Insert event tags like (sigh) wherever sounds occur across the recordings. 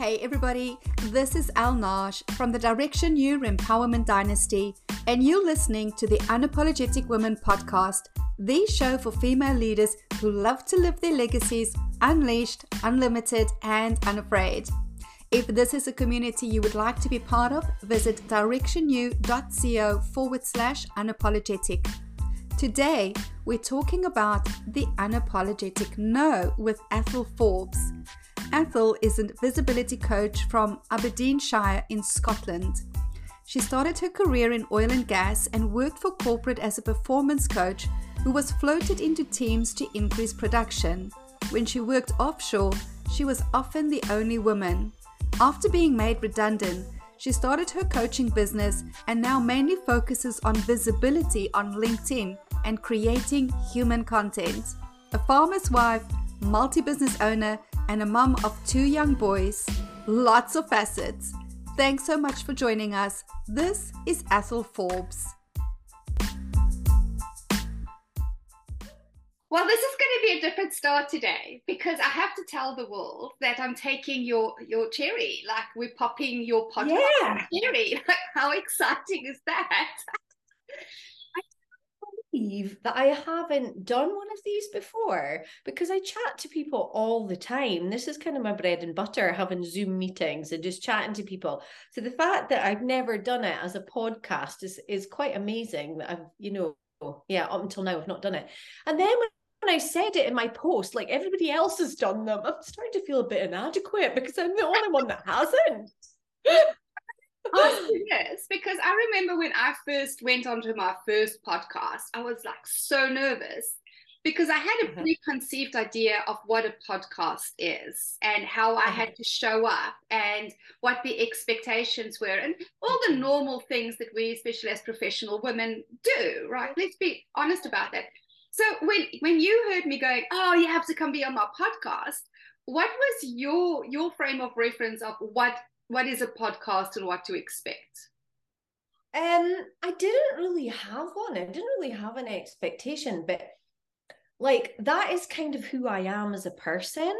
Hey everybody, this is Elle Nagy from the Direction You Empowerment Dynasty, and you're listening to the Unapologetic Women podcast, the show for female leaders who love to live their legacies unleashed, unlimited, and unafraid. If this is a community you would like to be part of, visit directionu.co forward slash unapologetic. Today, we're talking about the unapologetic no with Athole Forbes. Athole is a visibility coach from Aberdeenshire in Scotland. She started her career in oil and gas and worked for corporate as a performance coach who was floated into teams to increase production. When she worked offshore, she was often the only woman. After being made redundant, she started her coaching business and now mainly focuses on visibility on LinkedIn and creating human content. A farmer's wife, multi business owner, and a mum of two young boys. Lots of facets. Thanks so much for joining us. This is Athole Forbes. Well, this is going to be a different start today because I have to tell the world that I'm taking your your cherry. Like we're popping your podcast yeah. cherry. (laughs) Like how exciting is that? That I haven't done one of these before because I chat to people all the time. This is kind of my bread and butter, having Zoom meetings and just chatting to people. So the fact that I've never done it as a podcast is is quite amazing. That I've, you know, yeah, up until now I've not done it. And then when when I said it in my post, like everybody else has done them, I'm starting to feel a bit inadequate because I'm the only one that hasn't. Yes, because I remember when I first went onto my first podcast, I was like so nervous because I had a uh-huh. preconceived idea of what a podcast is and how I had uh-huh. to show up and what the expectations were and all the mm-hmm. normal things that we, especially as professional women, do, right? Let's be honest about that. So when when you heard me going, oh, you have to come be on my podcast, what was your your frame of reference of what what is a podcast and what to expect? Um, I didn't really have one. I didn't really have an expectation, but like that is kind of who I am as a person.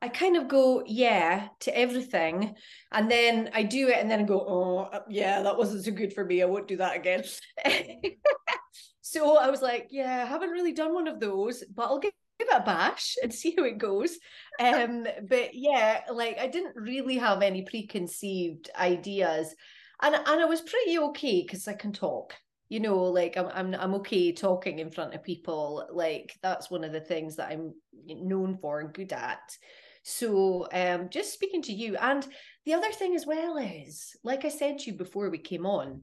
I kind of go, yeah, to everything. And then I do it and then I go, oh, uh, yeah, that wasn't so good for me. I won't do that again. (laughs) so I was like, yeah, I haven't really done one of those, but I'll give give it a bash and (laughs) see how it goes. Um, but yeah, like I didn't really have any preconceived ideas, and and I was pretty okay because I can talk. You know, like I'm I'm I'm okay talking in front of people. Like that's one of the things that I'm known for and good at. So um, just speaking to you, and the other thing as well is, like I said to you before we came on,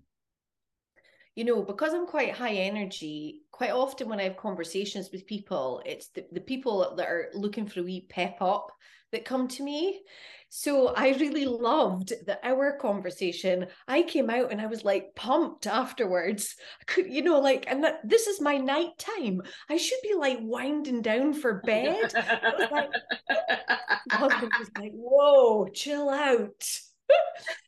you know, because I'm quite high energy, quite often when I have conversations with people, it's the, the people that are looking for a wee pep up that come to me. So I really loved the our conversation. I came out and I was like pumped afterwards. I could, you know, like, and that, this is my night time. I should be like winding down for bed. Like, (laughs) was like, whoa, chill out.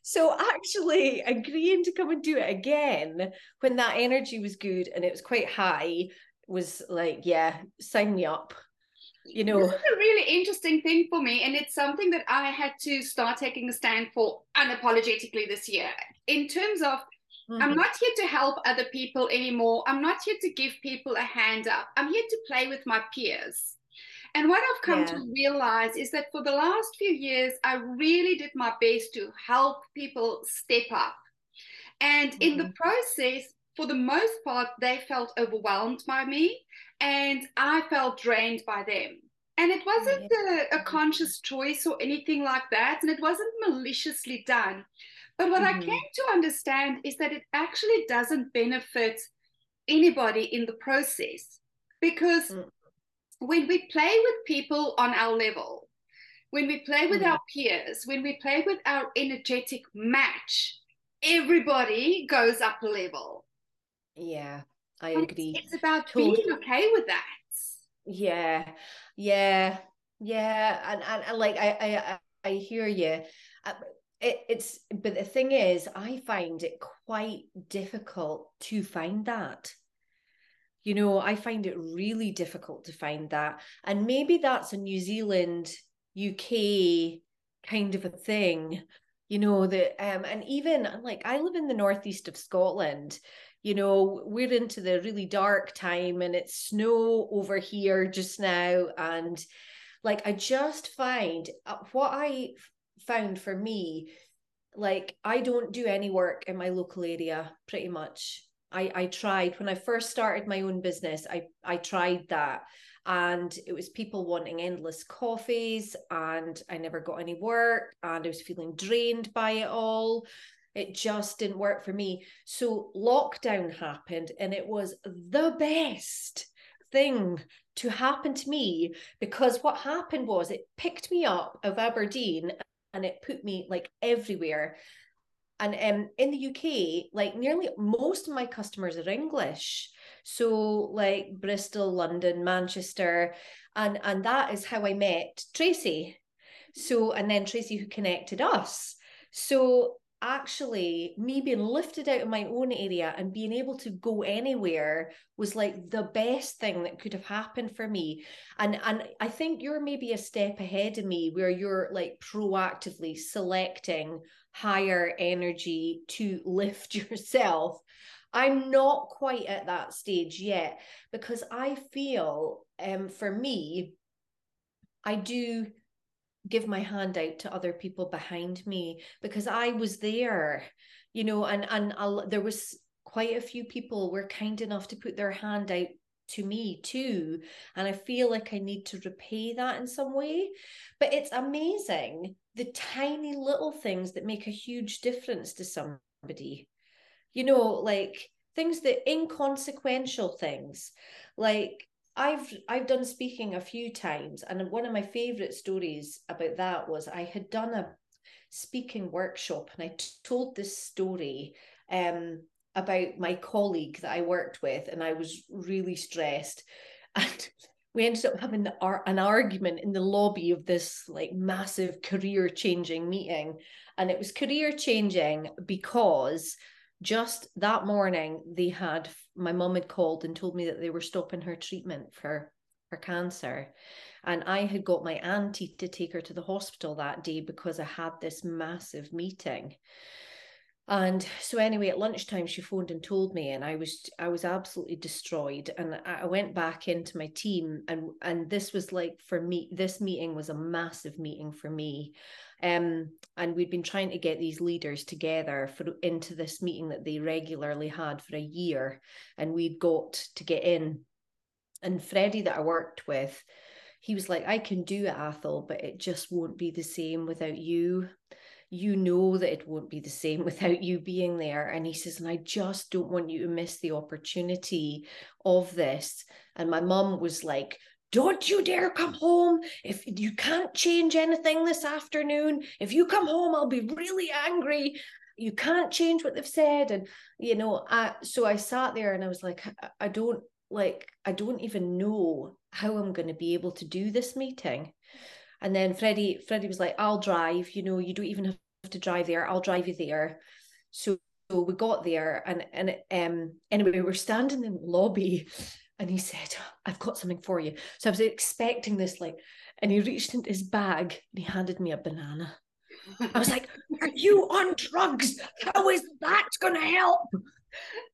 So actually agreeing to come and do it again when that energy was good and it was quite high was like yeah sign me up you know. This is a really interesting thing for me and it's something that i had to start taking a stand for unapologetically this year. In terms of mm-hmm. i'm not here to help other people anymore. I'm not here to give people a hand up. I'm here to play with my peers and what I've come yeah. to realize is that for the last few years, I really did my best to help people step up. And mm-hmm. in the mm-hmm. process, for the most part, they felt overwhelmed by me and I felt drained by them. And it wasn't a, a, conscious choice or anything like that. And it wasn't maliciously done. But what mm-hmm. I came to understand is that it actually doesn't benefit anybody in the process because mm when we play with people on our level, when we play with mm. our peers, when we play with our energetic match, everybody goes up a level. Yeah, I and agree. It's, it's about totally. being okay with that. Yeah, yeah, yeah, and and, and like I I I hear you. Uh, it, it's but the thing is, I find it quite difficult to find that you know i find it really difficult to find that. And maybe that's a new zealand uk kind of a thing you know that um and even like i live in the northeast of scotland you know we're into the really dark time and it's snow over here just now. And like i just find uh, what i found for me like i don't do any work in my local area pretty much i i tried when i first started my own business i i tried that. And it was people wanting endless coffees and i never got any work and i was feeling drained by it all. It just didn't work for me. So lockdown happened and it was the best thing to happen to me because what happened was it picked me up of aberdeen and it put me like everywhere and um, in the UK, like nearly most of my customers are English. So like Bristol, London, Manchester, and and that is how I met Tracy. So and then Tracy who connected us. So actually me being lifted out of my own area and being able to go anywhere was like the best thing that could have happened for me and and i think you're maybe a step ahead of me where you're like proactively selecting higher energy to lift (laughs) yourself. I'm not quite at that stage yet because I feel um for me I do give my hand out to other people behind me because I was there you know and and I'll, there was quite a few people were kind enough to put their hand out to me too and i feel like i need to repay that in some way. But it's amazing the tiny little things that make a huge difference to somebody. You know like things that inconsequential things. Like I've I've done speaking a few times and one of my favorite stories about that was I had done a speaking workshop and I t- told this story um about my colleague that I worked with, and I was really stressed. (laughs) And we ended up having an argument in the lobby of this like massive career changing meeting. And it was career changing because just that morning they had my mum had called and told me that they were stopping her treatment for her cancer and i had got my auntie to take her to the hospital that day because i had this massive meeting and so anyway at lunchtime she phoned and told me and i was i was absolutely destroyed. And i went back into my team and and this was like for me this meeting was a massive meeting for me. Um and we'd been trying to get these leaders together for into this meeting that they regularly had for a year and we'd got to get in. And freddie that i worked with he was like i can do it Athole but it just won't be the same without you you know that it won't be the same (laughs) without you being there. And he says, and I just don't want you to miss the opportunity of this. And my mum was like, don't you dare come home. If you can't change anything this afternoon, if you come home, I'll be really angry. You can't change what they've said. And, you know, I, so I sat there and I was like, I, don't like, I don't even know how I'm going to be able to do this meeting. And then Freddie, Freddie was like, I'll drive, you know, you don't even have to drive there. I'll drive you there. So, so we got there and and um anyway, we were standing in the lobby and he said, I've got something for you. So I was expecting this like, and he reached into his bag and he handed me a banana. I was like, Are you on drugs? How is that going to help?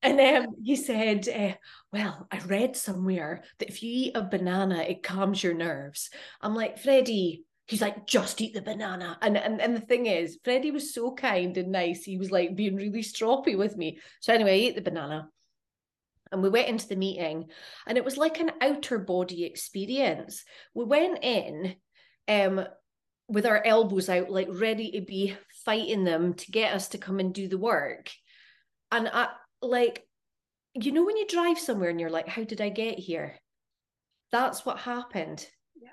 And um, he said, uh, Well, I read somewhere that if you eat a banana, it calms your nerves. I'm like, Freddie, he's like, just eat the banana. And, and and the thing is, Freddie was so kind and nice. He was like being really stroppy with me. So anyway, I ate the banana. And we went into the meeting, and it was like an outer body experience. We went in um, with our elbows out, like ready to be fighting them to get us to come and do the work. And I like, you know, when you drive somewhere and you're like, how did I get here? That's what happened. Yeah.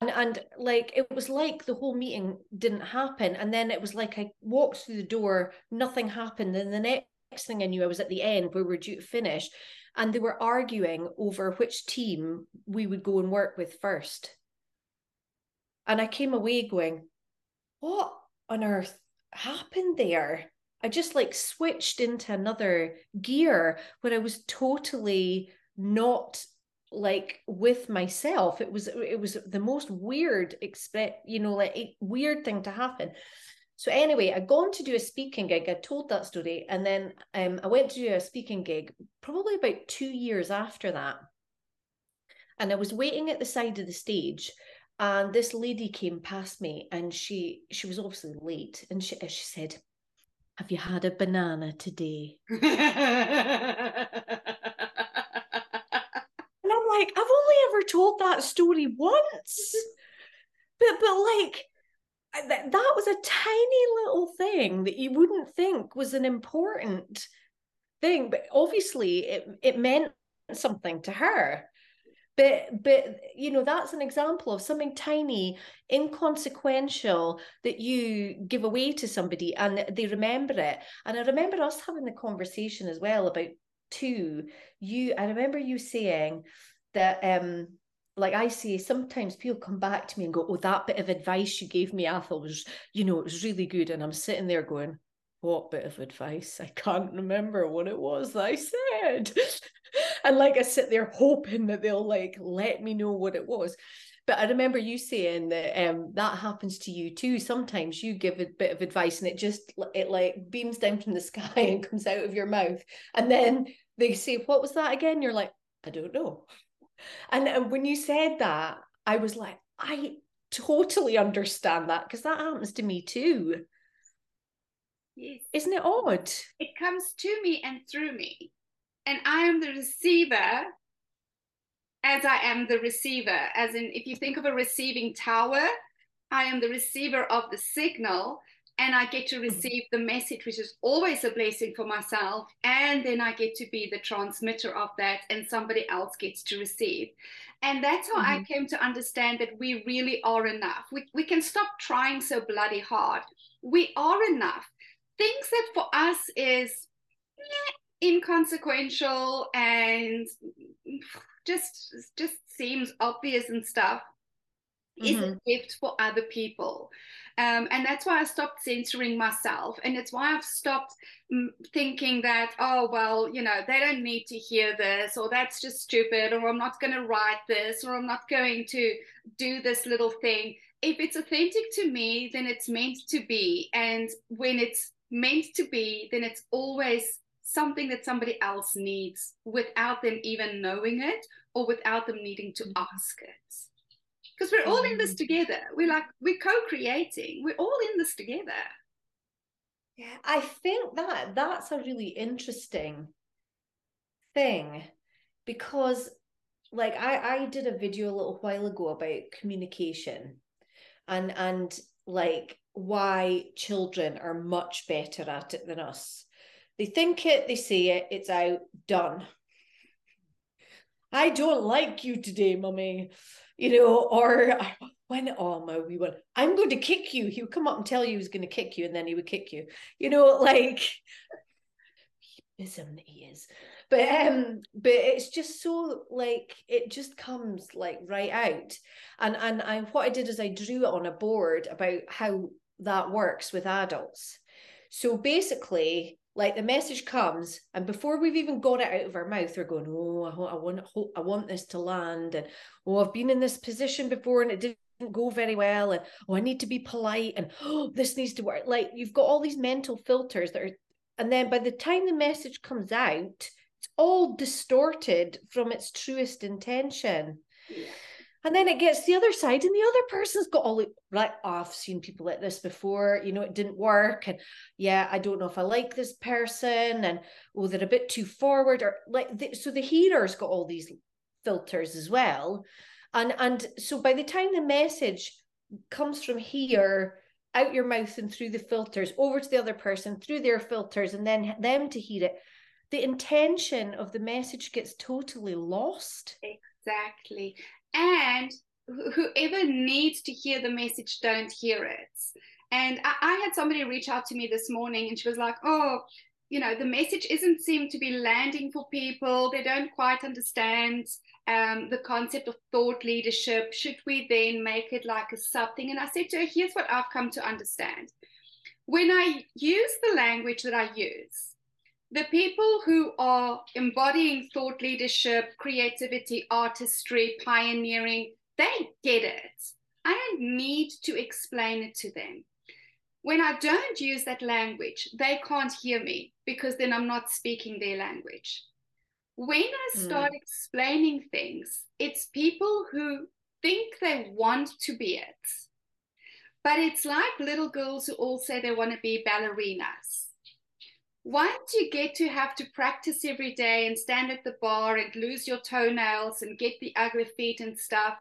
and, and like it was like the whole meeting didn't happen. And then it was like i walked through the door nothing happened. And the next thing i knew i was at the end where we were due to finish. And they were arguing over which team we would go and work with first. And i came away going what on earth happened there i just like switched into another gear where i was totally not like with myself. It was it was the most weird expect you know like weird thing to happen. So anyway i'd gone to do a speaking gig. I told that story and then um, i went to do a speaking gig probably about two years after that. And i was waiting at the side of the stage and this lady came past me and she she was obviously late and she, she said have you had a banana today (laughs) and I'm like, I've only ever told that story once. but but like that, that was a tiny little thing that you wouldn't think was an important thing. But obviously it it meant something to her. But but you know, that's an example of something tiny, inconsequential that you give away to somebody and they remember it. And I remember us having the conversation as well about two. You I remember you saying that um like I say, sometimes people come back to me and go, Oh, that bit of advice you gave me, thought was, you know, it was really good. And I'm sitting there going, What bit of advice? I can't remember what it was that I said. (laughs) (laughs) and like I sit there hoping that they'll like let me know what it was. But I remember you saying that um that happens to you too. Sometimes you give a bit of advice and it just it like beams down from the (laughs) sky and comes out of your mouth. And then they say, What was that again? You're like, I don't know. And, and when you said that, I was like, I totally understand that because that happens to me too. Yes. Isn't it odd? It comes to me and through me. And I am the receiver as I am the receiver. As in, if you think of a receiving tower, I am the receiver of the signal and I get to mm-hmm. receive the message, which is always a blessing for myself. And then I get to be the transmitter of that, and somebody else gets to receive. And that's how mm-hmm. I came to understand that we really are enough. We, we can stop trying so bloody hard. We are enough. Things that for us is inconsequential and just just seems obvious and stuff mm-hmm. is a gift for other people. Um, and that's why I stopped censoring myself. And it's why I've stopped mm, thinking that, oh, well, you know, they don't need to hear this, or that's just stupid, or I'm not going to write this, or I'm not going to do this little thing. If it's authentic to me, then it's meant to be. And when it's meant to be, then it's always something that somebody else needs without them even knowing it or without them needing to mm-hmm. ask it because we're all in this mm. together. We're like we're co-creating. We're all in this together. Yeah, I think that that's a really interesting thing because like I I did a video a little while ago about communication and and like why children are much better at it than us. They think it, they say it, it's out, done. I don't like you today, mummy you know, or when oh my wee one, I'm going to kick you. He would come up and tell you he was going to kick you, and then he would kick you. You know, like ism he is. But um, but it's just so like it just comes like right out. And and I what I did is I drew it on a board about how that works with adults. So basically, like the message comes and before we've even got it out of our mouth we're going oh i, want i want this to land and oh i've been in this position before and it didn't go very well and oh i need to be polite and oh this needs to work. Like you've got all these mental filters that are and then by the time the message comes out it's all distorted from its truest intention. Yeah and then it gets the other side and the other person's got all like oh, i've seen people like this before you know it didn't work and yeah i don't know if i like this person and oh they're a bit too forward or like the, so the hearer's got all these filters as well. And and so by the time the message comes from here out your mouth and through the filters over to the other person through their filters and then them to hear it the intention of the message gets totally lost. Exactly and whoever needs to hear the message don't hear it. And I, I, had somebody reach out to me this morning and she was like oh you know the message isn't seem to be landing for people. They don't quite understand um, the concept of thought leadership. Should we then make it like a something? And i said to her here's what i've come to understand. When i use the language that i use the people who are embodying thought leadership, creativity, artistry, pioneering, they get it. I don't need to explain it to them. When I don't use that language, they can't hear me because then I'm not speaking their language. When I hmm. start mm. explaining things, it's people who think they want to be it. But it's like little girls who all say they want to be ballerinas. Once you get to have to practice every day and stand at the bar and lose your toenails and get the ugly feet and stuff,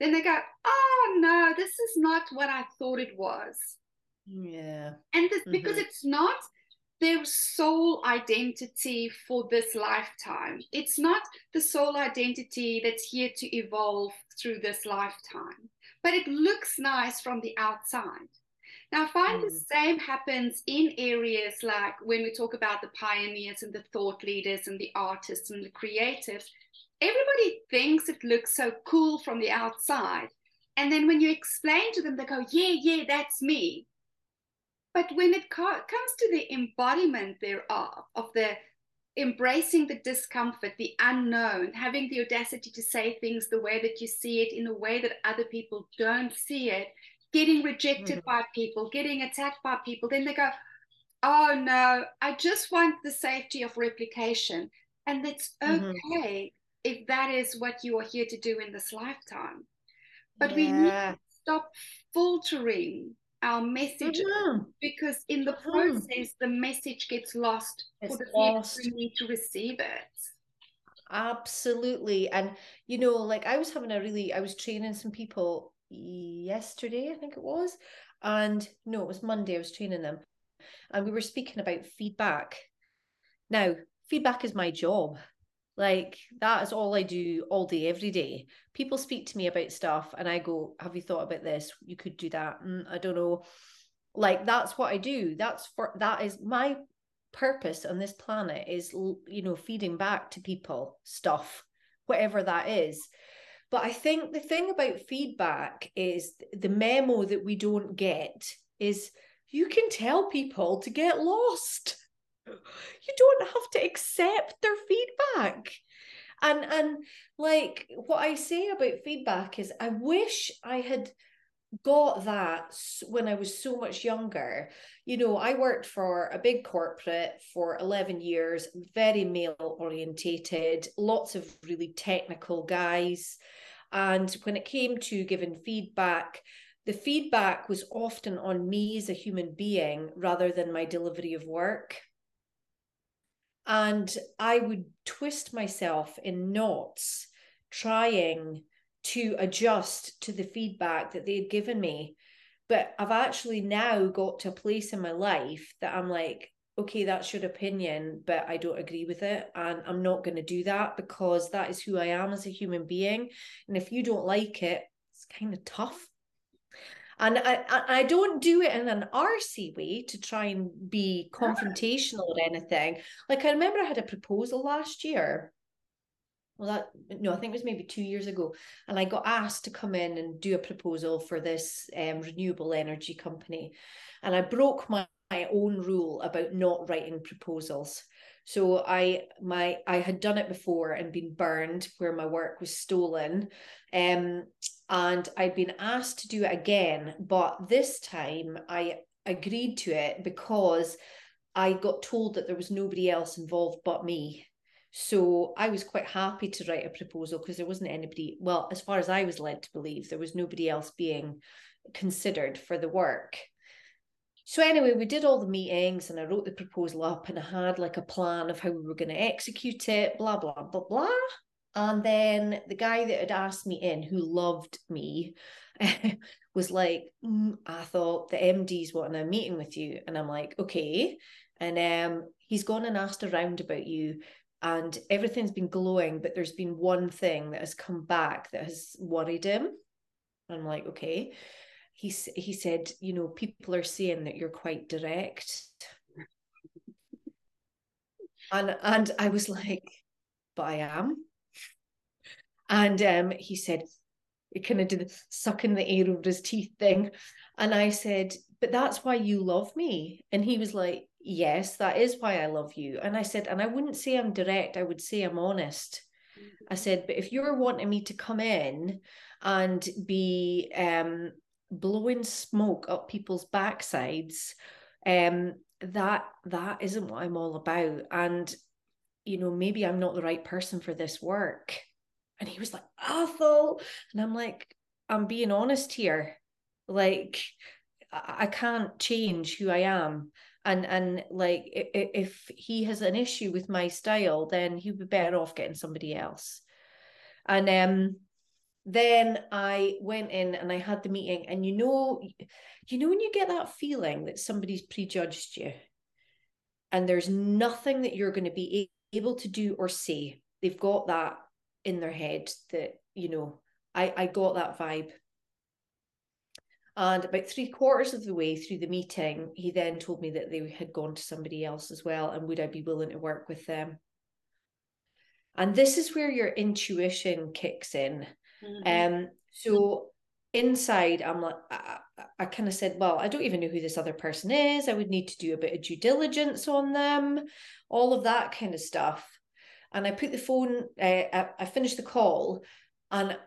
then they go, oh no, this is not what I thought it was. Yeah. And this, mm-hmm. because it's not their sole identity for this lifetime. It's not the sole identity that's here to evolve through this lifetime, but it looks nice from the outside. Now, I find mm. the same happens in areas like when we talk about the pioneers and the thought leaders and the artists and the creatives. Everybody thinks it looks so cool from the outside. And then when you explain to them, they go, Yeah, yeah, that's me. But when it co- comes to the embodiment thereof, of the embracing the discomfort, the unknown, having the audacity to say things the way that you see it in a way that other people don't see it, getting rejected mm-hmm. by people, getting attacked by people, then they go, Oh no, I just want the safety of replication. And it's mm-hmm. okay mm-hmm. if that is what you are here to do in this lifetime. But yeah. we need to stop filtering our message mm-hmm. because in the mm-hmm. process the message gets lost it's for the lost. people who need to receive it absolutely and you know like i was having a really i was training some people yesterday i think it was and no it was monday i was training them and we were speaking about feedback now feedback is my job like that is all I do all day, every day. People speak to me about stuff and I go, Have you thought about this? You could do that. Mm, I don't know. Like that's what I do. That's for that is my purpose on this planet is you know feeding back to people stuff whatever that is but i think the thing about feedback is the memo that we don't get is you can tell people to get lost. You don't have to accept their feedback. And and like what i say about feedback is i wish i had got that when i was so much younger. You know i worked for a big corporate for 11 years very male orientated lots of really technical guys. And when it came to giving feedback the feedback was often on me as a human being rather than my delivery of work. And I would twist myself in knots trying to adjust to the feedback that they had given me. But I've actually now got to a place in my life that I'm like, okay, that's your opinion, but I don't agree with it. And I'm not going to do that because that is who I am as a human being. And if you don't like it, it's kind of tough and I, I don't do it in an arsy way to try and be ah. confrontational or anything. Like I remember I had a proposal last year. Well, that no, I think it was maybe two years ago, and I got asked to come in and do a proposal for this um, renewable energy company, and I broke my, my own rule about not writing proposals. So I my I had done it before and been burned where my work was stolen. Um, and I'd been asked to do it again, but this time I agreed to it because I got told that there was nobody else involved but me. So I was quite happy to write a proposal because there wasn't anybody, well, as far as I was led to believe, there was nobody else being considered for the work. So anyway, we did all the meetings and I wrote the proposal up and I had like a plan of how we were going to execute it, blah, blah, blah, blah. And then the guy that had asked me in, who loved me, (laughs) was like, mm, I thought the MD's wanting a meeting with you. And I'm like, okay. And um, he's gone and asked around about you and everything's been glowing, but there's been one thing that has come back that has worried him. I'm like, okay. He, he said, you know, people are saying that you're quite direct. and and I was like, but I am. And um, he said, he kind of did the sucking the air over his teeth thing. And I said, but that's why you love me. And he was like, yes, that is why I love you. And I said, and I wouldn't say I'm direct, I would say I'm honest. Mm-hmm. I said, but if you're wanting me to come in and be um, blowing smoke up people's backsides, um, that that isn't what I'm all about. And you know, maybe I'm not the right person for this work. And he was like, Athole. And I'm like, I'm being honest here. Like, I can't change who I am. And and like if he has an issue with my style, then he'd be better off getting somebody else. And um then I went in and I had the meeting, and you know, you know when you get that feeling that somebody's prejudged you, and there's nothing that you're going to be able to do or say. They've got that in their head that you know. I I got that vibe. And about three quarters of the way through the meeting, he then told me that they had gone to somebody else as well, and would I be willing to work with them? And this is where your intuition kicks in. Mm-hmm. Um, so inside, I'm like, I, I kind of said, well, I don't even know who this other person is. I would need to do a bit of due diligence on them, all of that kind of stuff. And I put the phone, uh, I, I finished the call, and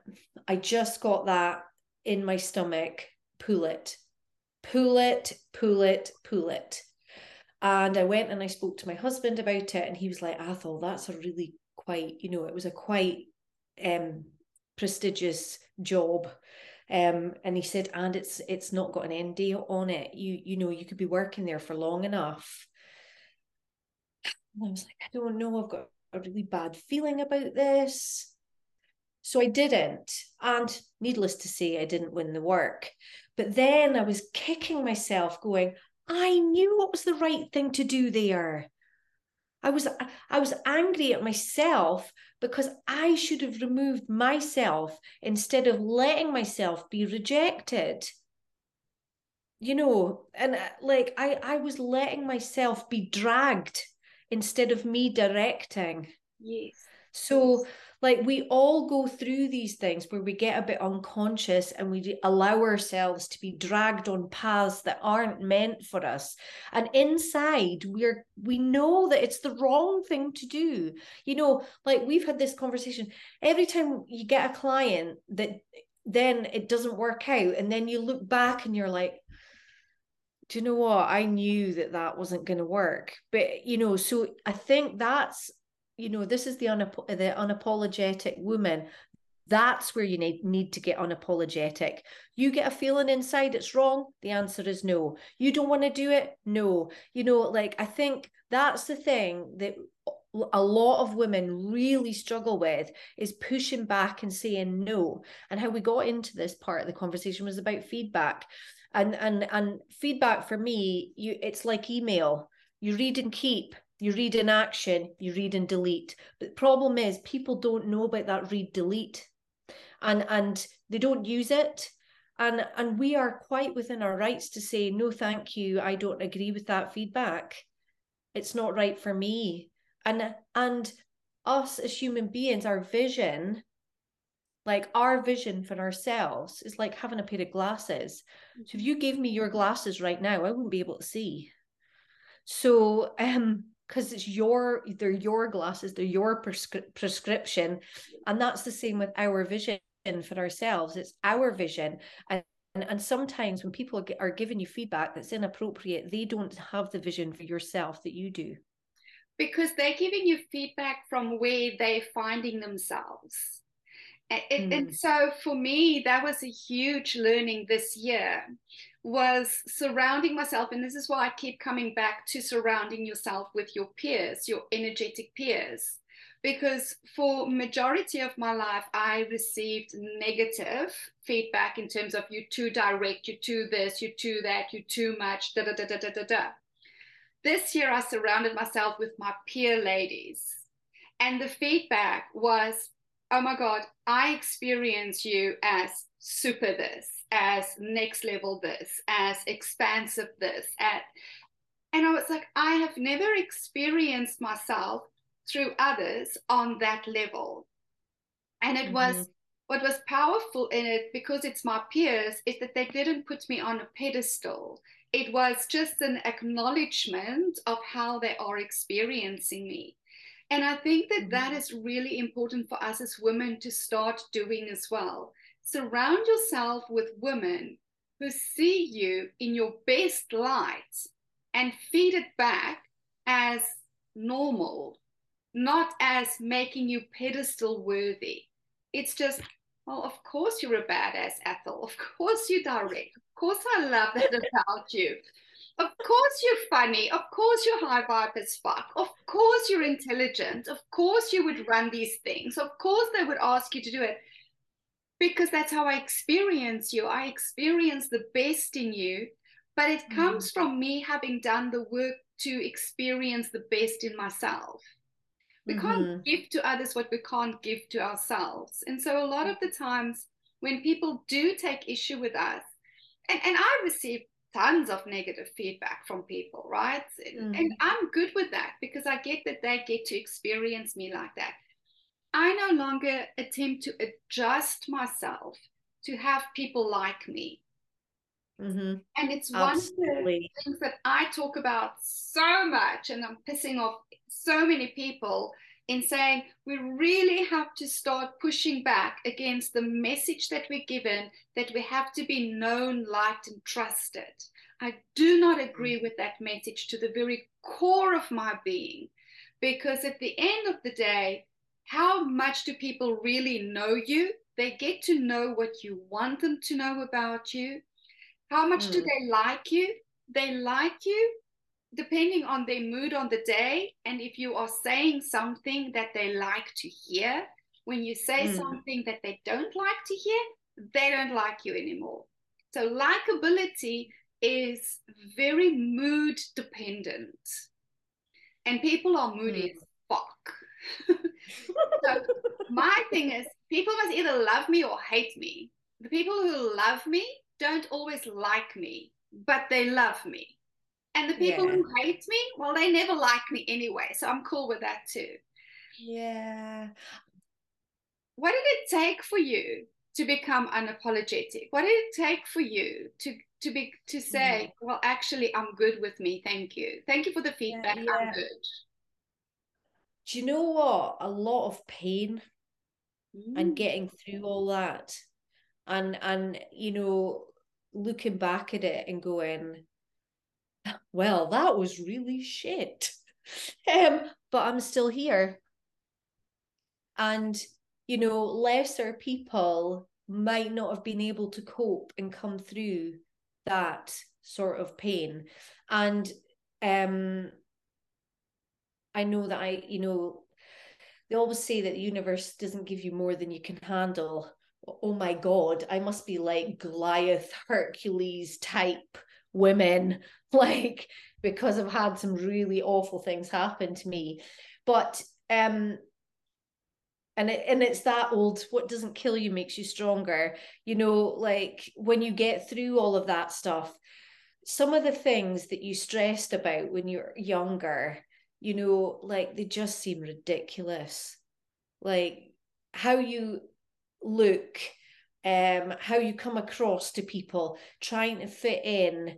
I just got that in my stomach pull it, pull it, pull it, pull it. And I went and I spoke to my husband about it, and he was like, Athole, that's a really quite, you know, it was a quite um prestigious job. Um, and he said, and it's it's not got an end date on it. You you know you could be working there for long enough. And I was like, I don't know. I've got a really bad feeling about this. So I didn't. And needless to say, I didn't win the work. But then I was kicking myself, going, I knew what was the right thing to do there. I was I was angry at myself because I should have removed myself instead of letting myself be rejected. You know, and uh, like I I was letting myself be dragged instead of me directing. Yes. So like we all go through these things where we get a bit unconscious and we allow ourselves to be dragged on paths that aren't meant for us. And inside we're we know that it's the wrong thing to do. You know like we've had this conversation. Every time you get a client that then it doesn't work out and then you look back and you're like do you know what? I knew that that wasn't going to work. But you know so i think that's you know this is the unap- the unapologetic woman that's where you need, need to get unapologetic. You get a feeling inside it's wrong, the answer is no. You don't want to do it? No. You know, like I think that's the thing that a lot of women really struggle with is pushing back and saying no. And how we got into this part of the conversation was about feedback. And and and feedback for me, you it's like email. You read and keep, you read in action, you read and delete. But the problem is people don't know about that read delete and and they don't use it. And and we are quite within our rights to say, no, thank you, I don't agree with that feedback. It's not right for me. And and us as human beings, our vision, like our vision for ourselves is like having a pair of glasses. So if you gave me your glasses right now, I wouldn't be able to see. So um because it's your they're your glasses they're your prescri- prescription. And that's the same with our vision for ourselves. It's our vision. And and, and sometimes when people are giving you feedback that's inappropriate they don't have the vision for yourself that you do. Because they're giving you feedback from where they're finding themselves. And, mm. and so for me that was a huge learning this year was surrounding myself and this is why i keep coming back to surrounding yourself with your peers your energetic peers. Because for majority of my life i received negative feedback in terms of you too direct you too this you too that you too much da da da da da da da. This year i surrounded myself with my peer ladies. And the feedback was oh my god i experience you as super this as next level this, as expansive this, at and I was like, I have never experienced myself through others on that level. And it mm-hmm. was what was powerful in it because it's my peers is that they didn't put me on a pedestal it was just an acknowledgement of how they are experiencing me. And I think that that mm-hmm. is really important for us as women to start doing as well. Surround yourself with women who see you in your best light and feed it back as normal, not as making you pedestal worthy. It's just, well, of course you're a badass, Athole. Of course you're direct. Of course I love that about you. Of course you're funny. Of course you're high vibe as fuck. Of course you're intelligent. Of course you would run these things. Of course they would ask you to do it. Because that's how I experience you. I experience the best in you, but it mm. comes from me having done the work to experience the best in myself. We mm-hmm. can't give to others what we can't give to ourselves. And so a lot of the times when people do take issue with us, and, and I receive tons of negative feedback from people, right? Mm-hmm. And I'm good with that because I get that they get to experience me like that. I no longer attempt to adjust myself to have people like me. Mm-hmm. And it's Absolutely. one of the things that I talk about so much, and I'm pissing off so many people in saying we really have to start pushing back against the message that we're given that we have to be known, liked, and trusted. I do not agree with that message to the very core of my being, because at the end of the day, how much do people really know you? They get to know what you want them to know about you. How much mm. do they like you? They like you depending on their mood on the day and if you are saying something that they like to hear when you say mm. something that they don't like to hear they don't like you anymore so likability is very mood dependent and people are moody mm. as fuck (laughs) so my thing is people must either love me or hate me the people who love me don't always like me but they love me and the people yeah. who hate me, well, they never like me anyway. So I'm cool with that too. Yeah. What did it take for you to become unapologetic? What did it take for you to to be to say, mm. well, actually, I'm good with me. Thank you. Thank you for the feedback. Yeah, yeah. I'm good. Do you know what? A lot of pain mm. and getting through all that. And and you know, looking back at it and going, well, that was really shit. (laughs) um, but I'm still here. And, you know, lesser people might not have been able to cope and come through that sort of pain. And um I know that I, you know, they always say that the universe doesn't give you more than you can handle. Oh my God, I must be like Goliath, Hercules type women (laughs) like because I've had some really awful things happen to me but um and it, and it's that old what doesn't kill you makes you stronger you know like when you get through all of that stuff some of the things that you stressed about when you're younger you know like they just seem ridiculous. Like how you look um how you come across to people trying to fit in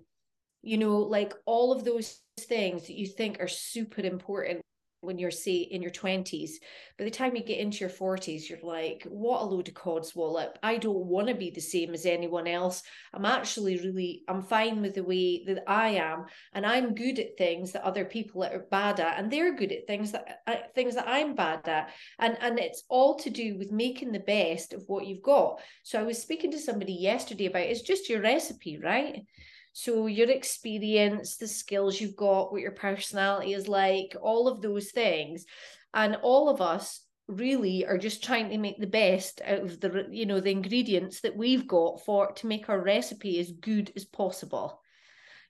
you know like all of those things that you think are super important when you're say in your 20s by the time you get into your 40s you're like what a load of codswallop i don't want to be the same as anyone else. I'm actually really i'm fine with the way that i am and i'm good at things that other people are bad at and they're good at things that uh, things that i'm bad at and and it's all to do with making the best of what you've got. So i was speaking to somebody yesterday about it's just your recipe right so your experience, the skills you've got, what your personality is like, all of those things. And all of us really are just trying to make the best out of the you know the ingredients that we've got for to make our recipe as good as possible.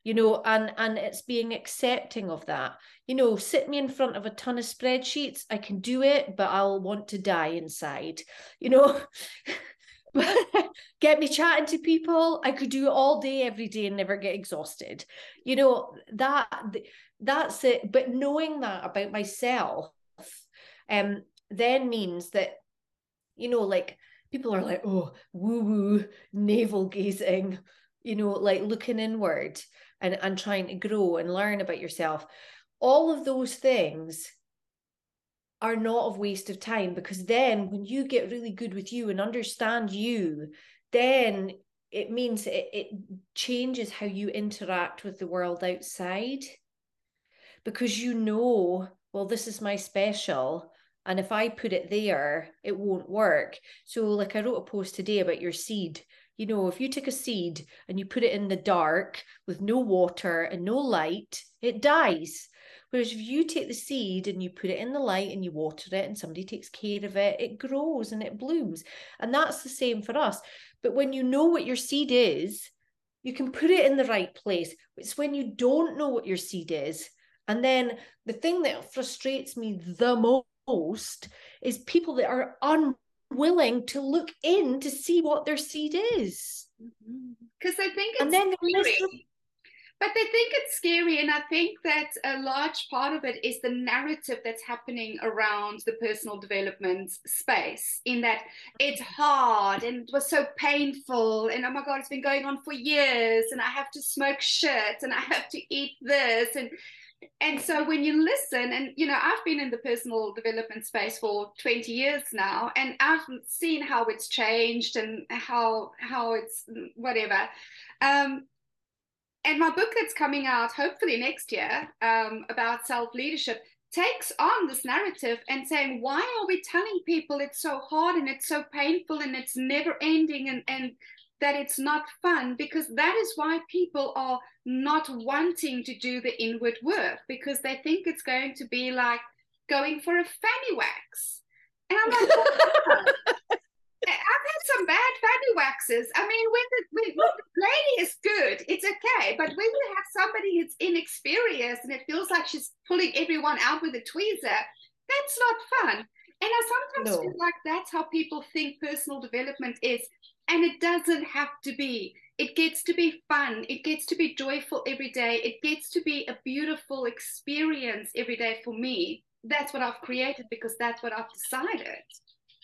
You know and and it's being accepting of that. You know sit me in front of a ton of spreadsheets i can do it but i'll want to die inside. You know (laughs) (laughs) get me chatting to people. I could do it all day every day and never get exhausted. You know that that's it. But knowing that about myself um then means that you know like people are like oh woo woo navel gazing you know like looking inward and, and trying to grow and learn about yourself. All of those things are not a waste of time because then when you get really good with you and understand you then it means it, it changes how you interact with the world outside. Because you know well this is my special and if i put it there it won't work. So like i wrote a post today about your seed. You know if you take a seed and you put it in the dark with no water and no light it dies Whereas if you take the seed and you put it in the light and you water it and somebody takes care of it, it grows and it blooms. And that's the same for us. But when you know what your seed is, you can put it in the right place. It's when you don't know what your seed is. And then the thing that frustrates me the most is people that are unwilling to look in to see what their seed is. Because mm-hmm. I think and then but they think it's scary. And I think that a large part of it is the narrative that's happening around the personal development space, in that it's hard and it was so painful. And oh my God, it's been going on for years. And I have to smoke shit and I have to eat this. And and so when you listen and you know i've been in the personal development space for 20 years now and i've seen how it's changed and how how it's whatever um, and my book that's coming out hopefully next year um, about self leadership takes on this narrative and saying why are we telling people it's so hard and it's so painful and it's never ending and and that it's not fun? Because that is why people are not wanting to do the inward work because they think it's going to be like going for a fanny wax. And i'm like (laughs) I've had some bad fanny waxes. I mean, when the, when, when the lady is good, it's okay. But when you have somebody who's inexperienced and it feels like she's pulling everyone out with a tweezer, that's not fun. And I sometimes no. feel like that's how people think personal development is. And it doesn't have to be. It gets to be fun. It gets to be joyful every day. It gets to be a beautiful experience every day for me. That's what I've created because that's what I've decided.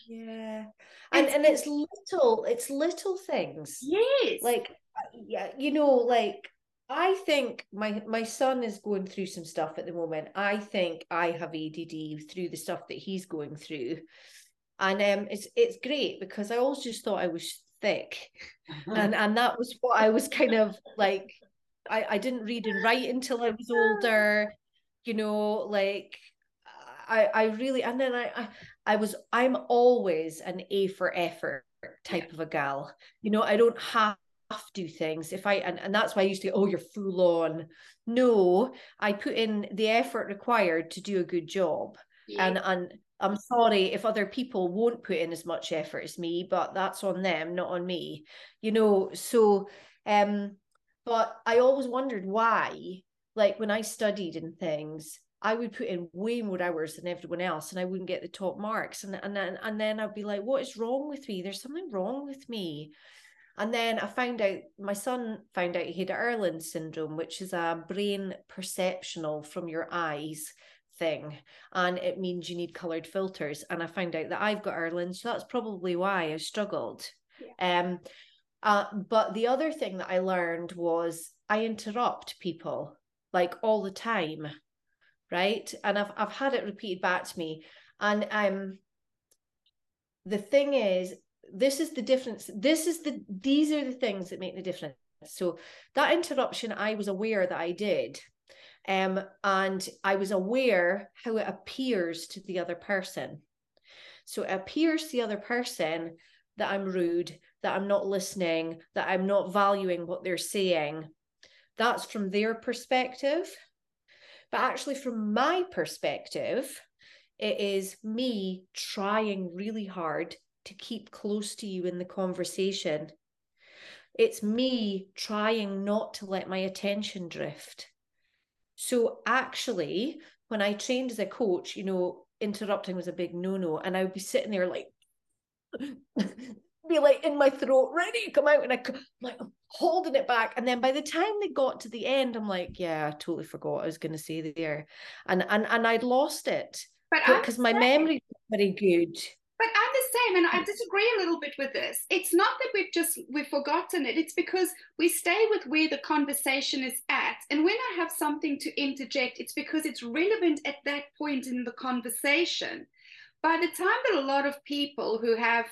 Yeah. And and it's little, it's little things. Yes. Like yeah, you know, like I think my my son is going through some stuff at the moment. I think I have ADD through the stuff that he's going through. And um it's it's great because I always just thought I was thick. Uh-huh. And and that was what I was kind of like I, I didn't read and write until I was older, you know, like I, I really and then I, I I was I'm always an A for effort type yeah. of a gal. You know, I don't have to do things if I and, and that's why I used to oh you're full on. No, I put in the effort required to do a good job. Yeah. And and I'm sorry if other people won't put in as much effort as me, but that's on them, not on me. You know, so um, but I always wondered why, like when I studied and things, I would put in way more hours than everyone else and I wouldn't get the top marks. And, and then and then I'd be like, what is wrong with me? There's something wrong with me. And then I found out my son found out he had Irlen syndrome, which is a brain perceptional from your eyes thing. And it means you need colored filters. And I found out that I've got Irlen. So that's probably why I struggled. Yeah. Um uh, but the other thing that I learned was I interrupt people like all the time right? And I've I've had it repeated back to me. And um the thing is, this is the difference. This is the these are the things that make the difference. So that interruption, I was aware that I did. Um, and I was aware how it appears to the other person. So it appears to the other person that I'm rude, that I'm not listening, that I'm not valuing what they're saying. That's from their perspective. But actually, from my perspective, it is me trying really hard to keep close to you in the conversation. It's me trying not to let my attention drift. So, actually, when I trained as a coach, you know, interrupting was a big no no. And I would be sitting there like, be like in my throat, ready to come out. And I, am like, holding it back. And then by the time they got to the end, I'm like, yeah, I totally forgot I was going to say there. And, and, and I'd lost it. Because my memory was very good. But I'm the the same, and I disagree a little bit with this. It's not that we've just we've forgotten it. It's because we stay with where the conversation is at. And when I have something to interject, it's because it's relevant at that point in the conversation. By the time that a lot of people who have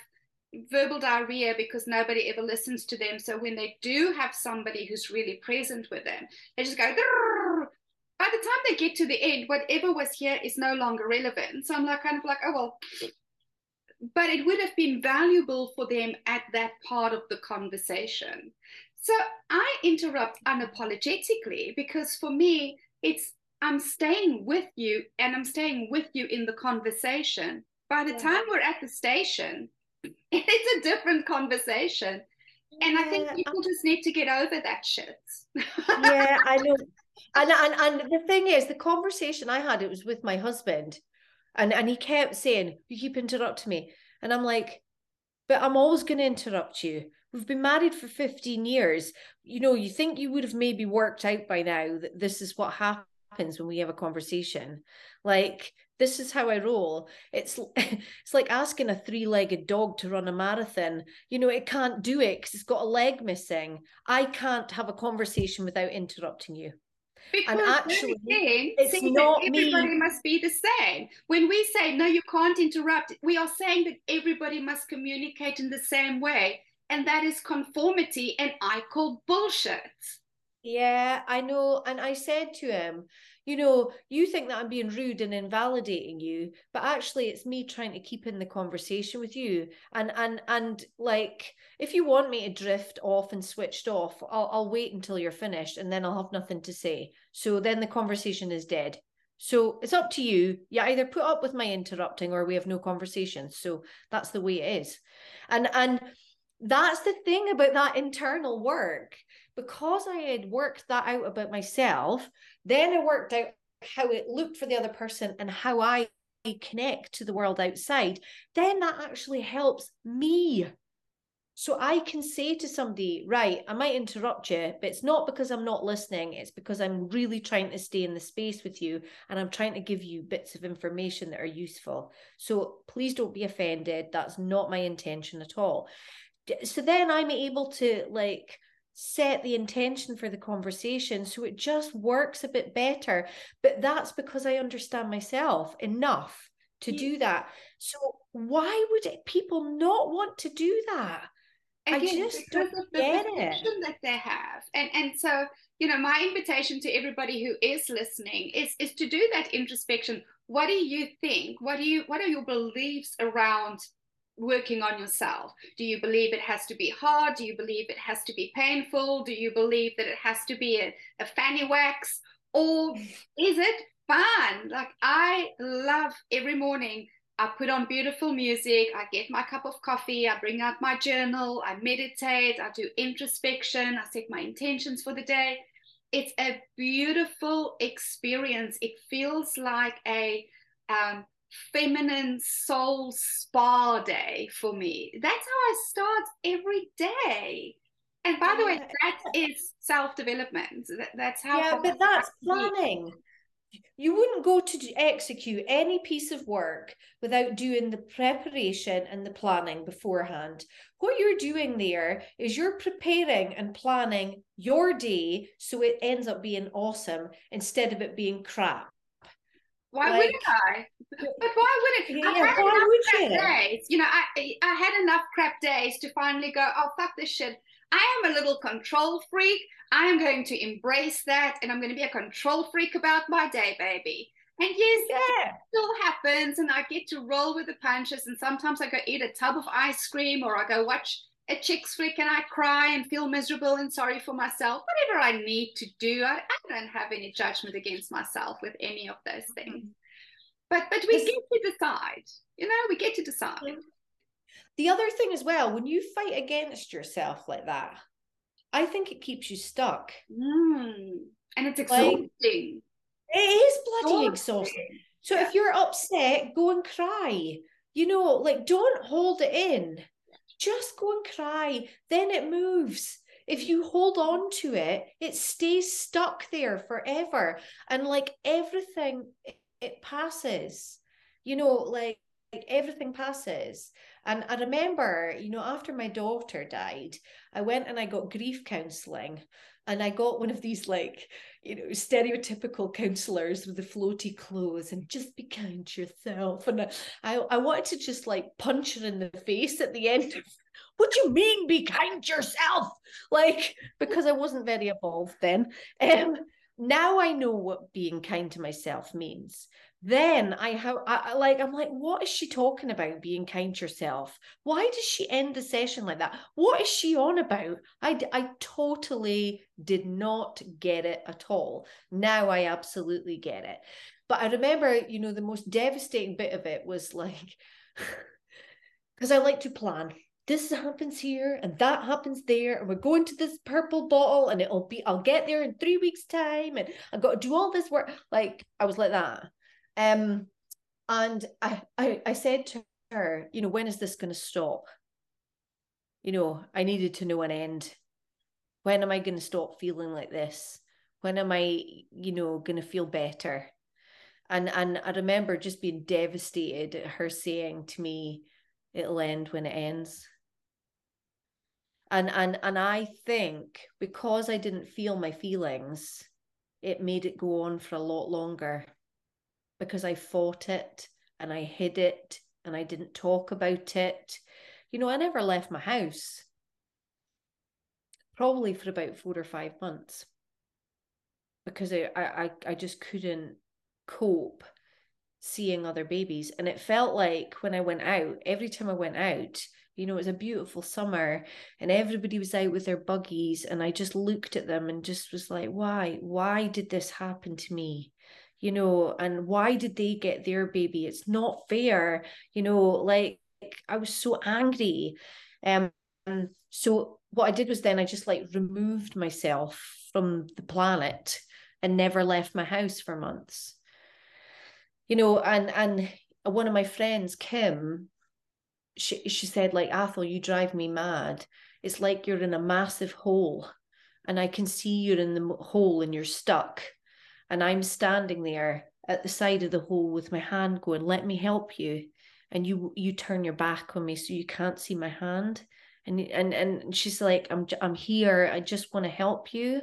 verbal diarrhea because nobody ever listens to them. So when they do have somebody who's really present with them, they just go. By the time they get to the end, whatever was here is no longer relevant. So I'm like, kind of like, oh well. But it would have been valuable for them at that part of the conversation. So I interrupt unapologetically because for me, it's I'm staying with you and I'm staying with you in the conversation. By the time we're at the station, (laughs) it's a different conversation. And I think people just need to get over that shit. (laughs) yeah, I know. And, and and the thing is, the conversation I had, it was with my husband, and and he kept saying, "You keep interrupting me," and I'm like, "But I'm always going to interrupt you. We've been married for 15 years. You know, you think you would have maybe worked out by now that this is what happens when we have a conversation. Like this is how I roll. It's (laughs) it's like asking a three-legged dog to run a marathon. You know, it can't do it because it's got a leg missing. I can't have a conversation without interrupting you. Because and actually, saying, it's not everybody me. must be the same. When we say no, you can't interrupt, we are saying that everybody must communicate in the same way, and that is conformity. And I call bullshit. Yeah, I know. And I said to him, you know, you think that I'm being rude and invalidating you, but actually it's me trying to keep in the conversation with you. And and and like if you want me to drift off and switched off, I'll I'll wait until you're finished and then I'll have nothing to say. So then the conversation is dead. So it's up to you. You either put up with my interrupting or we have no conversation. So that's the way it is. And and that's the thing about that internal work because I had worked that out about myself, then I worked out how it looked for the other person and how I connect to the world outside, then that actually helps me. So I can say to somebody, right, I might interrupt you, but it's not because I'm not listening. It's because I'm really trying to stay in the space with you and I'm trying to give you bits of information that are useful. So please don't be offended. That's not my intention at all. So then I'm able to like set the intention for the conversation so it just works a bit better. But that's because I understand myself enough to yeah. do that. So why would it, people not want to do that? Again, I just because don't of the get it. that they have. And and so, you know, my invitation to everybody who is listening is is to do that introspection. What do you think? What do you what are your beliefs around working on yourself? Do you believe it has to be hard? Do you believe it has to be painful? Do you believe that it has to be a, a fanny wax? Or is it fun? Like I love every morning. I put on beautiful music. I get my cup of coffee. I bring out my journal. I meditate. I do introspection. I set my intentions for the day. It's a beautiful experience. It feels like a um, feminine soul spa day for me. That's how I start every day. And by the way, that is self development. That, that's how. Yeah, but that's planning. You wouldn't go to execute any piece of work without doing the preparation and the planning beforehand. What you're doing there is you're preparing and planning your day so it ends up being awesome instead of it being crap. Why like, wouldn't I? But why wouldn't yeah, I? Had why enough would crap you? days. You know, I I had enough crap days to finally go. Oh fuck this shit. I am a little control freak. I am going to embrace that, and I'm going to be a control freak about my day, baby. And yes, yeah. still happens, and I get to roll with the punches. And sometimes I go eat a tub of ice cream, or I go watch a chick's flick and I cry and feel miserable and sorry for myself, whatever I need to do. I, I don't have any judgment against myself with any of those things. Mm-hmm. But but we get to decide, you know, we get to decide. The other thing as well, when you fight against yourself like that, I think it keeps you stuck. Mm. And it's exhausting. Like, it is bloody exhausting. exhausting. So yeah. if you're upset, go and cry. You know, like don't hold it in just go and cry. Then it moves. If you hold on to it, it stays stuck there forever. And like everything, it passes. You know, like, like everything passes. And I remember, you know, after my daughter died, I went and I got grief counseling. And I got one of these, like, you know, stereotypical counselors with the floaty clothes and just be kind to yourself. And I, I wanted to just like punch her in the face at the end. what do you mean, be kind to yourself? Like, because I wasn't very evolved then. Um, now I know what being kind to myself means then I have I, like I'm like, what is she talking about? Being kind to yourself. Why does she end the session like that? What is she on about? I I totally did not get it at all. Now I absolutely get it. But I remember, you know, the most devastating bit of it was like, (laughs) because I like to plan. This happens here and that happens there, and we're going to this purple bottle, and it'll be, I'll get there in three weeks' time, and I've got to do all this work. Like, I was like that. Um, and I, I, I said to her, you know, when is this going to stop? You know, I needed to know an end. When am I going to stop feeling like this? When am I, you know, going to feel better? And and I remember just being devastated at her saying to me, "It'll end when it ends." And and and I think because I didn't feel my feelings, it made it go on for a lot longer because I fought it and I hid it and I didn't talk about it. You know, I never left my house, probably for about four or five months, because I, I, I just couldn't cope seeing other babies. And it felt like when I went out, every time I went out, you know, it was a beautiful summer and everybody was out with their buggies. And I just looked at them and just was like, why? Why did this happen to me? You know, and why did they get their baby? It's not fair, you know, like I was so angry. Um, so what I did was then I just like removed myself from the planet and never left my house for months. You know, and and one of my friends, Kim, she she said, like, Athole, you drive me mad. It's like you're in a massive hole and I can see you're in the hole and you're stuck and I'm standing there at the side of the hole with my hand going, let me help you. And you you turn your back on me so you can't see my hand. And and and she's like, I'm I'm here. I just want to help you.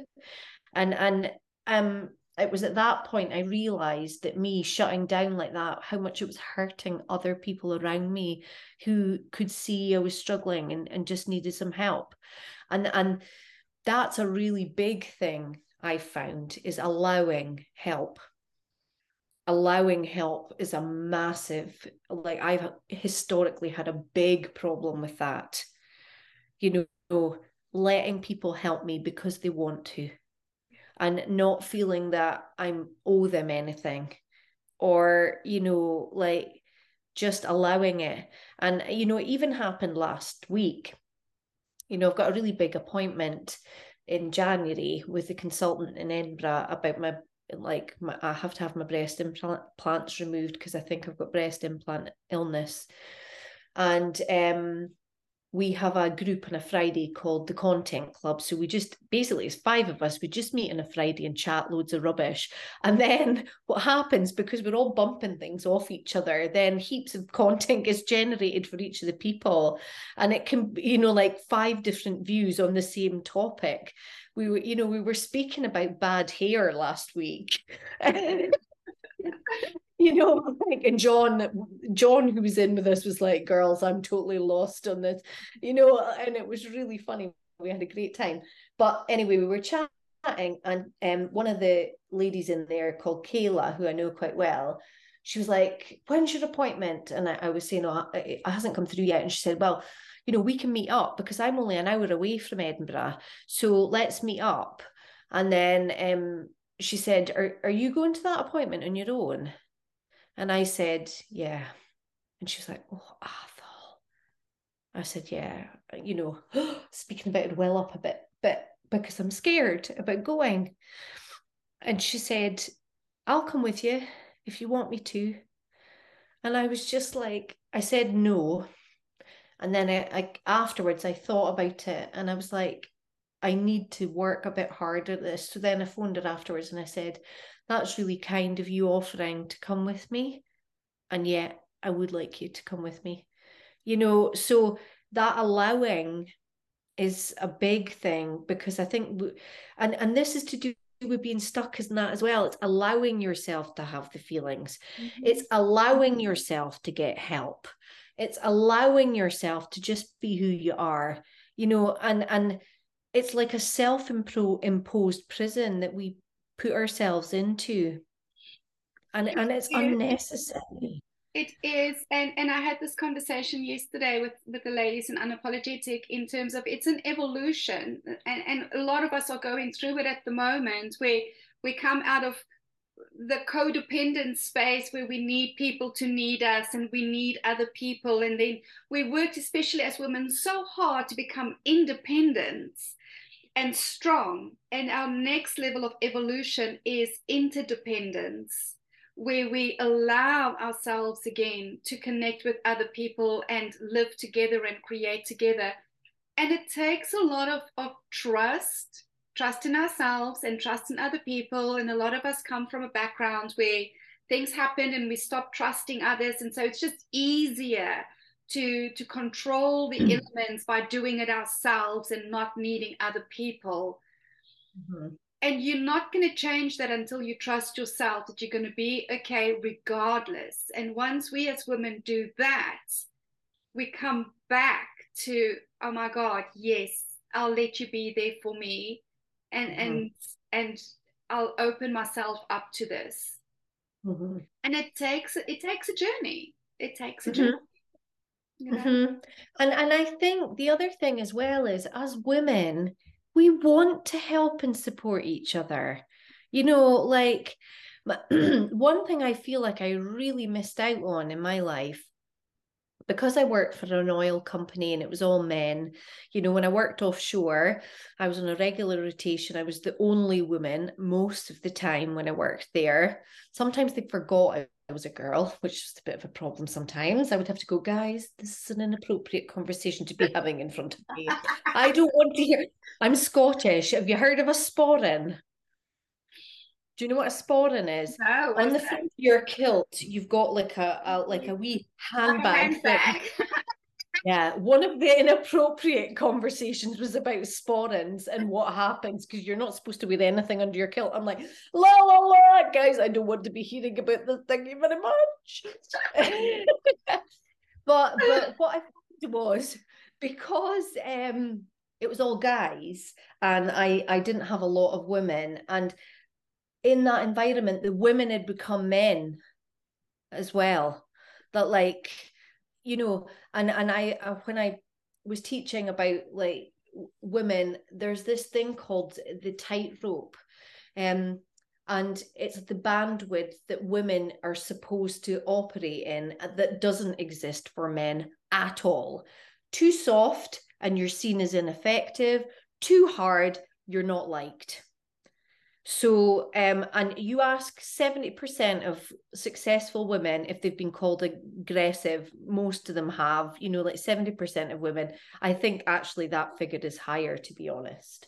And and um it was at that point I realized that me shutting down like that, how much it was hurting other people around me who could see I was struggling and, and just needed some help. And and that's a really big thing I found is allowing help. Allowing help is a massive, like I've historically had a big problem with that. You know, letting people help me because they want to and not feeling that I'm owe them anything or, you know, like just allowing it. And, you know, it even happened last week. You know, I've got a really big appointment in January with the consultant in Edinburgh about my like my, I have to have my breast implants removed because I think I've got breast implant illness, and um, we have a group on a Friday called the Content Club. So we just basically it's five of us. We just meet on a Friday and chat loads of rubbish. And then (laughs) what happens because we're all bumping things off each other, then heaps of content gets generated for each of the people, and it can you know like five different views on the same topic. We were you know we were speaking about bad hair last week. (laughs) (laughs) you know, (laughs) like, and John, John, who was in with us, was like, "Girls, I'm totally lost on this," you know, and it was really funny. We had a great time. But anyway, we were chatting, and um, one of the ladies in there called Kayla, who I know quite well, she was like, "When's your appointment?" And I, I was saying, "Oh, it hasn't come through yet." And she said, "Well." You know, we can meet up because I'm only an hour away from Edinburgh. So let's meet up. And then um, she said, are, are you going to that appointment on your own? And I said, Yeah. And she was like, Oh, Athole. I said, Yeah, you know, (gasps) speaking about it well up a bit, but because I'm scared about going. And she said, I'll come with you if you want me to. And I was just like, I said no. And then I, I afterwards I thought about it and I was like, I need to work a bit harder at this. So then I phoned her afterwards and I said, That's really kind of you offering to come with me. And yet I would like you to come with me. you know so that allowing is a big thing because i think and and this is to do with being stuck in that as well it's allowing yourself to have the feelings mm-hmm. it's allowing yourself to get help it's allowing yourself to just be who you are you know and and it's like a self-imposed prison that we put ourselves into. And and it's unnecessary. It is, and and I had this conversation yesterday with with the ladies in unapologetic in terms of it's an evolution, and and a lot of us are going through it at the moment where we come out of the codependent space where we need people to need us and we need other people. And then we worked especially as women so hard to become independent and strong and our next level of evolution is interdependence where we allow ourselves again to connect with other people and live together and create together. And it takes a lot of, of trust, trust in ourselves and trust in other people. And a lot of us come from a background where things happen and we stop trusting others. And so it's just easier to to control the mm. elements by doing it ourselves and not needing other people. Mm-hmm and you're not going to change that until you trust yourself that you're going to be okay regardless and once we as women do that we come back to oh my god yes i'll let you be there for me and mm-hmm. and and i'll open myself up to this mm-hmm. and it takes it takes a journey it takes a mm-hmm. journey you know? Mm-hmm. and and i think the other thing as well is as women we want to help and support each other. You know, like (clears throat) one thing I feel like I really missed out on in my life because I worked for an oil company and it was all men, you know, when I worked offshore, I was on a regular rotation. I was the only woman most of the time when I worked there. Sometimes they forgot I was a girl, (laughs) which is a bit of a problem sometimes. I would have to go, guys, this is an inappropriate conversation to be having in front of me. I don't want to hear. (laughs) I'm Scottish. Have you heard of a sporran? Do you know what a sporran is? No. On the front of your kilt, you've got like a, a like a wee handbag. handbag. (laughs) Yeah, one of the inappropriate conversations was about sporrans and what happens because you're not supposed to wear anything under your kilt. I'm like, la la la, guys, I don't want to be hearing about this. Thank you very much. (laughs) but but what I found was because um it was all guys and I I didn't have a lot of women and in that environment the women had become men as well that like you know and and i uh, when i was teaching about like women there's this thing called the tightrope um and it's the bandwidth that women are supposed to operate in uh, that doesn't exist for men at all. Too soft and you're seen as ineffective too hard you're not liked so, um, and you ask 70% of successful women if they've been called aggressive, most of them have, you know, like 70% of women. I think actually that figure is higher, to be honest.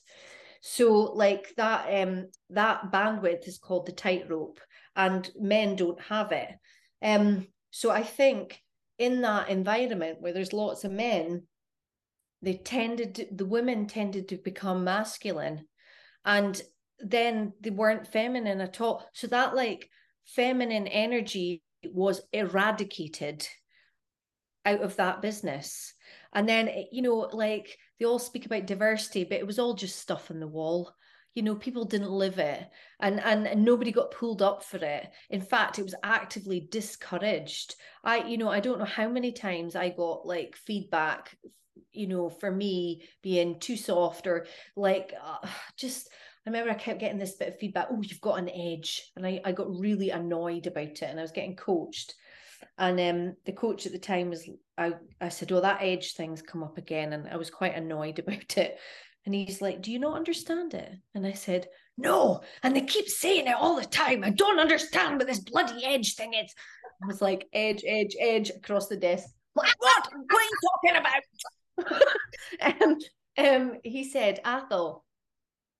So, like that, um, that bandwidth is called the tightrope, and men don't have it. Um, so I think in that environment where there's lots of men, they tended to, the women tended to become masculine. And then they weren't feminine at all. So that like feminine energy was eradicated out of that business. And then, eh, you know, like they all speak about diversity, but it was all just stuff on the wall. You know, people didn't live it and, and nobody got pulled up for it. In fact, it was actively discouraged. I, you know, I don't know how many times I got like feedback, you know, for me being too soft or like uh, just I remember I kept getting this bit of feedback, oh, you've got an edge. And I, I got really annoyed about it and I was getting coached. And um, the coach at the time was, I, I said, well, that edge thing's come up again. And I was quite annoyed (laughs) about it. And he's like, do you not understand it? And I said, no. And they keep saying it all the time. I don't understand what this bloody edge thing is. I was like, edge, edge, edge across the desk. Like, what? What are you talking about? (laughs) um, um, he said, Athole,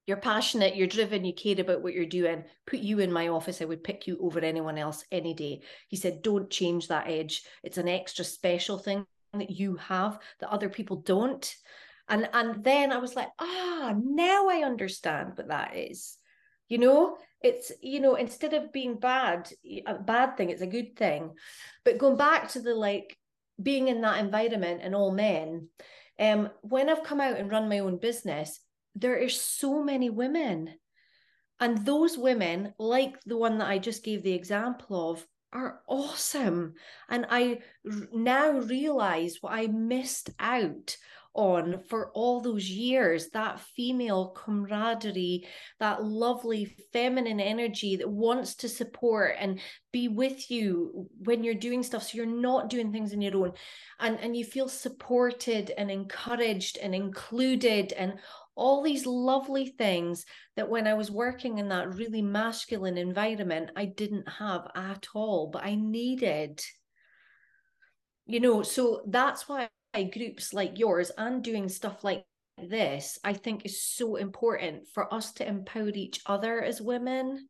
you're passionate, you're driven, you care about what you're doing, put you in my office, I would pick you over anyone else any day. He said, don't change that edge. It's an extra special thing that you have that other people don't. And and then I was like, ah, now I understand what that is. You know, it's you know, instead of being bad, a bad thing, it's a good thing. But going back to the like being in that environment and all men, um, when I've come out and run my own business, there are so many women. And those women, like the one that I just gave the example of, are awesome. And I now realize what I missed out on for all those years that female camaraderie, that lovely feminine energy that wants to support and be with you when you're doing stuff. So you're not doing things on your own. And, and you feel supported and encouraged and included and all these lovely things that when I was working in that really masculine environment, I didn't have at all, but I needed. You know, so that's why groups like yours and doing stuff like this, I think is so important for us to empower each other as women.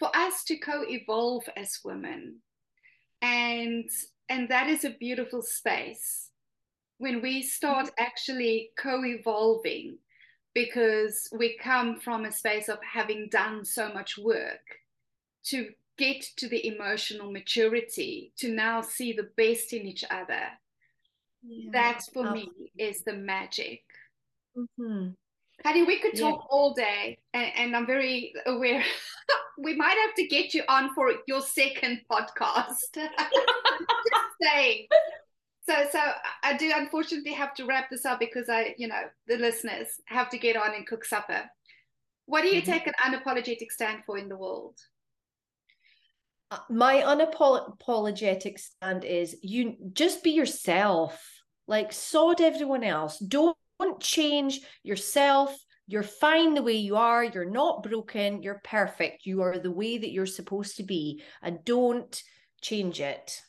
For us to co-evolve as women. And and that is a beautiful space when we start actually co-evolving because we come from a space of having done so much work to get to the emotional maturity to now see the best in each other yeah, that for me is the magic mm-hmm. Patty, we could talk yeah. all day, and, and, I'm very aware (laughs) we might have to get you on for your second podcast. (laughs) Just saying. So, so I do unfortunately have to wrap this up because I, you know, the listeners have to get on and cook supper. What do you mm-hmm. take an unapologetic stand for in the world? Uh, my unapologetic stand is you just be yourself. Like sod everyone else. Don't, don't change yourself. You're fine the way you are. You're not broken. You're perfect. You are the way that you're supposed to be. And don't change it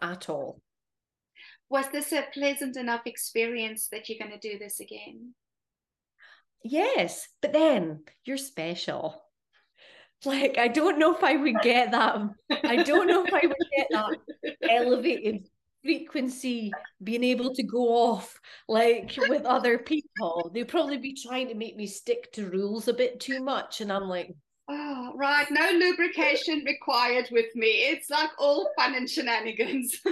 at all was this a pleasant enough experience that you're going to do this again yes but then you're special like I don't know if I would get that. I don't know if I would get that elevated frequency being able to go off like with other people. They'd probably be trying to make me stick to rules a bit too much. And I'm like, Oh, right. No lubrication required with me. It's like all fun and shenanigans. (laughs)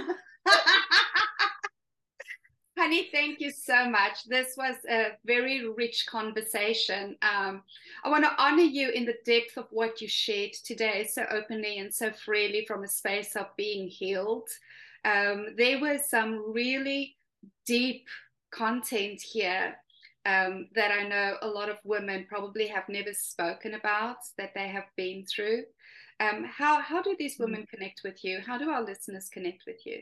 Honey, thank you so much. This was a very rich conversation. Um, I want to honor you in the depth of what you shared today so openly and so freely from a space of being healed. Um, there were some really deep content here um, that I know a lot of women probably have never spoken about that they have been through. Um, how, how do these mm. women connect with you? How do our listeners connect with you?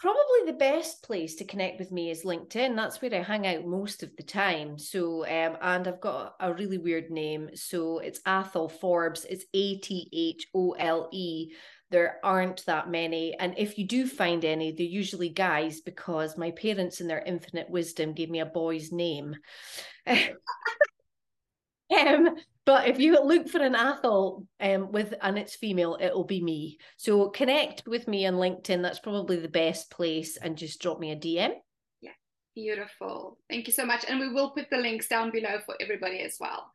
Probably the best place to connect with me is LinkedIn. That's where I hang out most of the time. So, um, and I've got a really weird name. So it's Athole Forbes. It's A T H O L E. There aren't that many. And if you do find any, they're usually guys because my parents, in their infinite wisdom, gave me a boy's name. (laughs) um, but if you look for an Athole um, with and it's female, it'll be me. So connect with me on LinkedIn. That's probably the best place, and just drop me a DM. Yeah, beautiful. Thank you so much, and we will put the links down below for everybody as well.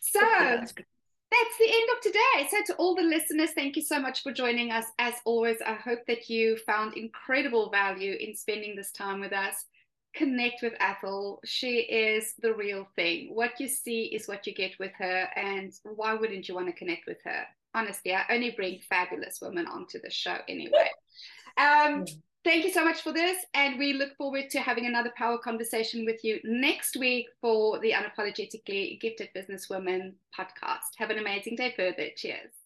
So. Okay, that's the end of today. So, to all the listeners, thank you so much for joining us. As always, I hope that you found incredible value in spending this time with us connect with Ethel. She is the real thing. What you see is what you get with her. And why wouldn't you want to connect with her? Honestly, I only bring fabulous women onto the show anyway. (laughs) Um, thank you so much for this. And we look forward to having another power conversation with you next week for the Unapologetically Gifted Businesswoman podcast. Have an amazing day further. Cheers.